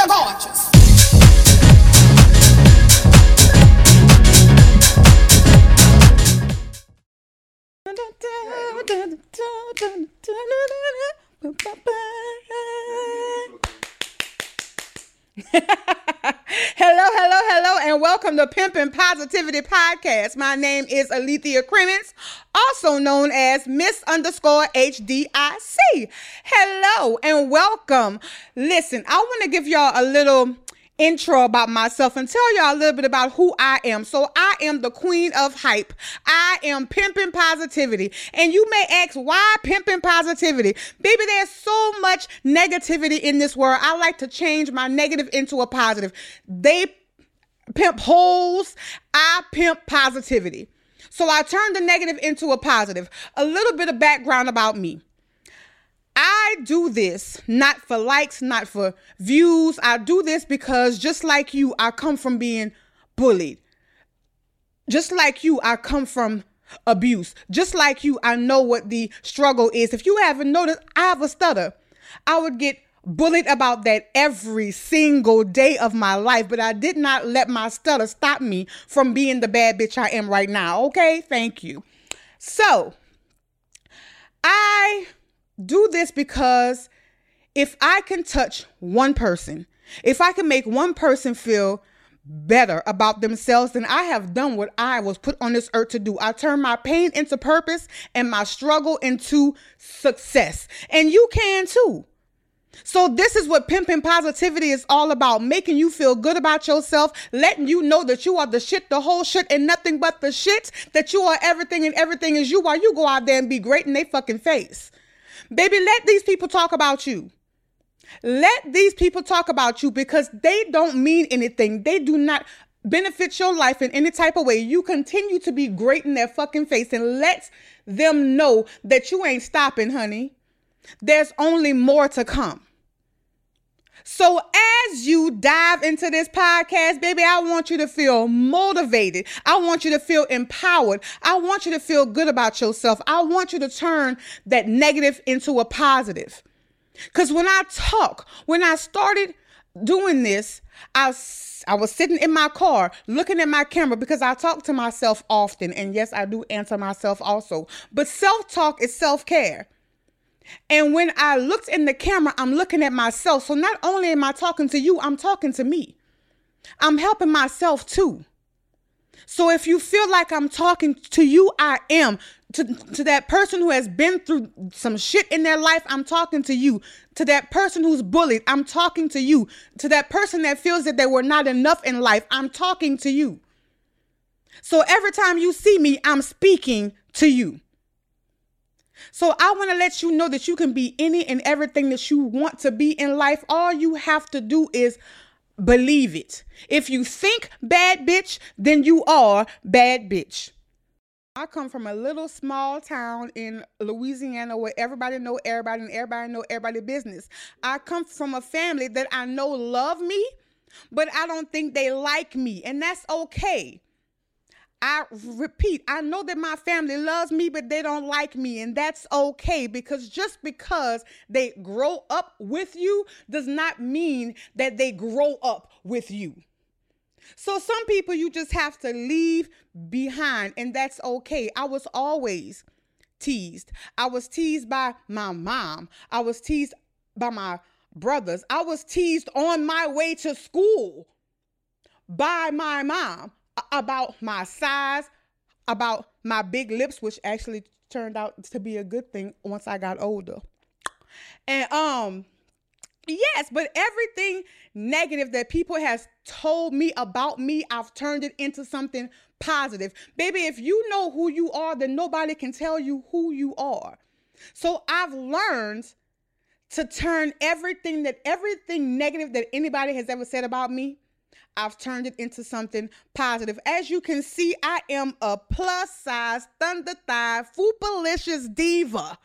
you're gorgeous. and welcome to Pimpin' Positivity Podcast. My name is Alethea Crimmins, also known as Miss underscore HDIC. Hello and welcome. Listen, I want to give y'all a little intro about myself and tell y'all a little bit about who I am. So I am the queen of hype. I am pimping positivity. And you may ask, why pimping positivity? Baby, there's so much negativity in this world. I like to change my negative into a positive. They pimp holes. I pimp positivity. So I turn the negative into a positive. A little bit of background about me. I do this not for likes, not for views. I do this because just like you, I come from being bullied. Just like you, I come from abuse. Just like you, I know what the struggle is. If you haven't noticed, I have a stutter. I would get bullied about that every single day of my life, but I did not let my stutter stop me from being the bad bitch I am right now. Okay, thank you. So, I do this because if I can touch one person, if I can make one person feel better about themselves, then I have done what I was put on this earth to do. I turn my pain into purpose and my struggle into success. And you can too. So this is what pimping positivity is all about, making you feel good about yourself, letting you know that you are the shit, the whole shit, and nothing but the shit, that you are everything and everything is you while you go out there and be great in they fucking face. Baby, let these people talk about you. Let these people talk about you because they don't mean anything. They do not benefit your life in any type of way. You continue to be great in their fucking face and let them know that you ain't stopping, honey. There's only more to come. So, as you dive into this podcast, baby, I want you to feel motivated. I want you to feel empowered. I want you to feel good about yourself. I want you to turn that negative into a positive. Because when I talk, when I started doing this, I, I was sitting in my car looking at my camera because I talk to myself often. And yes, I do answer myself also. But self talk is self care. And when I looked in the camera, I'm looking at myself. So not only am I talking to you, I'm talking to me. I'm helping myself too. So if you feel like I'm talking to you, I am. To, to that person who has been through some shit in their life, I'm talking to you. To that person who's bullied, I'm talking to you. To that person that feels that they were not enough in life, I'm talking to you. So every time you see me, I'm speaking to you. So I want to let you know that you can be any and everything that you want to be in life. All you have to do is believe it. If you think bad bitch, then you are bad bitch. I come from a little small town in Louisiana where everybody know everybody and everybody know everybody business. I come from a family that I know love me, but I don't think they like me, and that's okay. I repeat, I know that my family loves me, but they don't like me. And that's okay because just because they grow up with you does not mean that they grow up with you. So some people you just have to leave behind, and that's okay. I was always teased. I was teased by my mom, I was teased by my brothers, I was teased on my way to school by my mom about my size, about my big lips, which actually turned out to be a good thing once I got older. And um yes, but everything negative that people has told me about me, I've turned it into something positive. Baby, if you know who you are, then nobody can tell you who you are. So I've learned to turn everything that everything negative that anybody has ever said about me I've turned it into something positive. As you can see, I am a plus size thunder thigh foopalicious diva.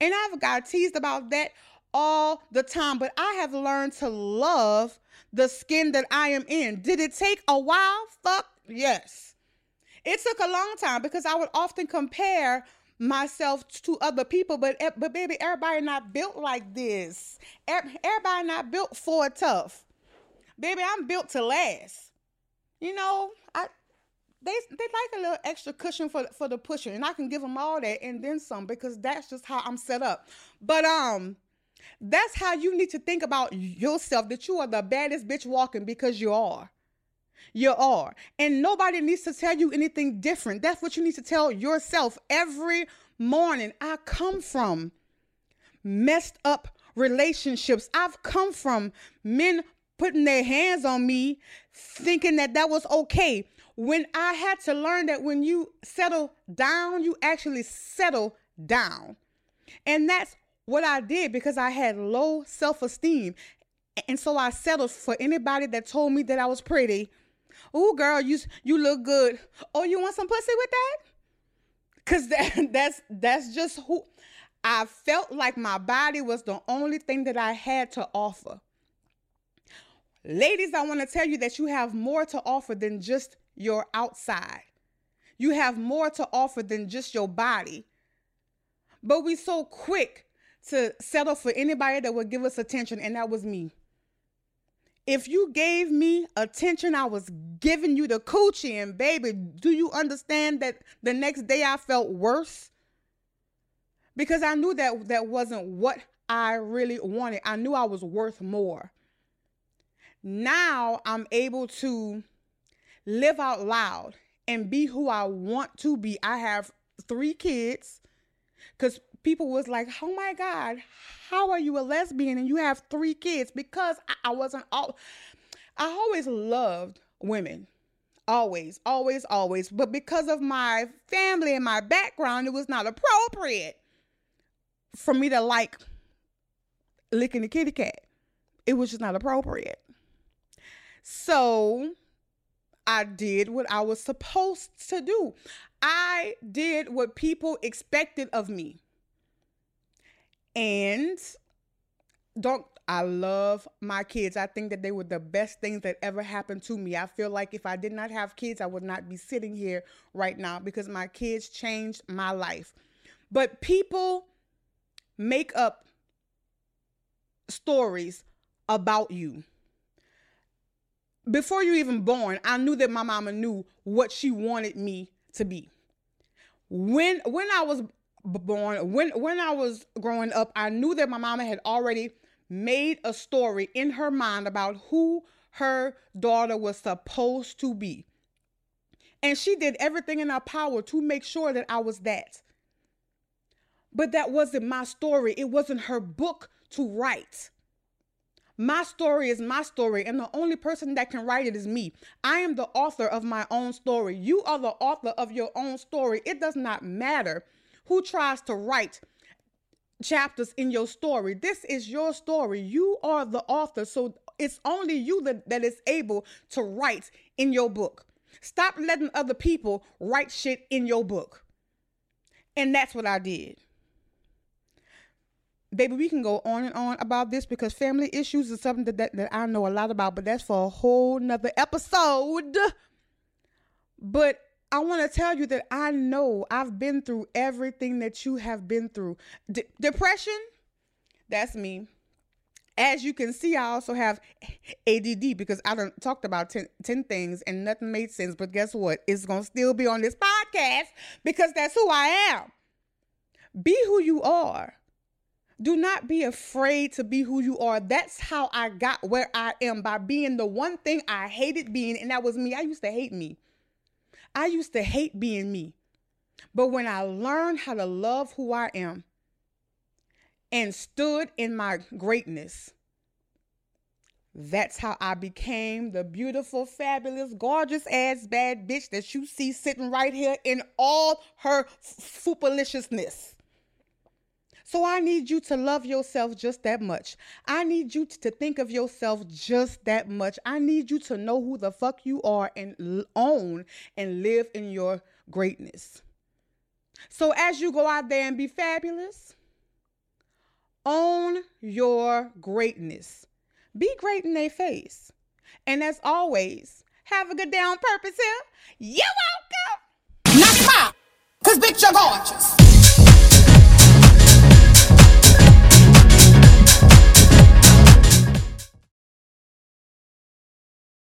And I've got teased about that all the time, but I have learned to love the skin that I am in. Did it take a while? Fuck yes. It took a long time because I would often compare myself to other people, but eh, but baby, everybody not built like this. Everybody not built for tough. Baby, I'm built to last. You know, I they they like a little extra cushion for for the pushing, and I can give them all that and then some because that's just how I'm set up. But um, that's how you need to think about yourself. That you are the baddest bitch walking because you are. You are, and nobody needs to tell you anything different. That's what you need to tell yourself every morning. I come from messed up relationships. I've come from men putting their hands on me thinking that that was okay when I had to learn that when you settle down, you actually settle down. And that's what I did because I had low self esteem. And so I settled for anybody that told me that I was pretty. Oh, girl, you you look good. Oh, you want some pussy with that? Cause that, that's that's just who I felt like my body was the only thing that I had to offer. Ladies, I want to tell you that you have more to offer than just your outside. You have more to offer than just your body. But we so quick to settle for anybody that would give us attention, and that was me. If you gave me attention, I was giving you the coochie, and baby, do you understand that the next day I felt worse? Because I knew that that wasn't what I really wanted. I knew I was worth more. Now I'm able to live out loud and be who I want to be. I have three kids because people was like, oh my God, how are you a lesbian and you have three kids? Because I, wasn't all, I always loved women. Always, always, always. But because of my family and my background, it was not appropriate for me to like licking the kitty cat. It was just not appropriate. So I did what I was supposed to do. I did what people expected of me. And don't I love my kids. I think that they were the best things that ever happened to me. I feel like if I did not have kids, I would not be sitting here right now because my kids changed my life. But people make up stories about you before you even born, I knew that my mama knew what she wanted me to be. When when I was born, when when I was growing up, I knew that my mama had already made a story in her mind about who her daughter was supposed to be. And she did everything in her power to make sure that I was that. But that wasn't my story. It wasn't her book to write. My story is my story, and the only person that can write it is me. I am the author of my own story. You are the author of your own story. It does not matter who tries to write chapters in your story. This is your story. You are the author. So it's only you that, that is able to write in your book. Stop letting other people write shit in your book. And that's what I did baby, we can go on and on about this because family issues is something that, that, that I know a lot about, but that's for a whole nother episode. But I want to tell you that I know I've been through everything that you have been through. De- depression, that's me. As you can see, I also have ADD because I don't talked about 10, 10 things and nothing made sense. But guess what? It's going to still be on this podcast because that's who I am. Be who you are do not be afraid to be who you are. That's how I got where I am by being the one thing I hated being, and that was me. I used to hate me. I used to hate being me. But when I learned how to love who I am and stood in my greatness, that's how I became the beautiful, fabulous, gorgeous ass bad bitch that you see sitting right here in all her foolishness. So I need you to love yourself just that much. I need you to think of yourself just that much. I need you to know who the fuck you are and own and live in your greatness. So as you go out there and be fabulous, own your greatness. Be great in their face. And as always, have a good day on purpose here. You're welcome. Not pop, because bitch, you're gorgeous.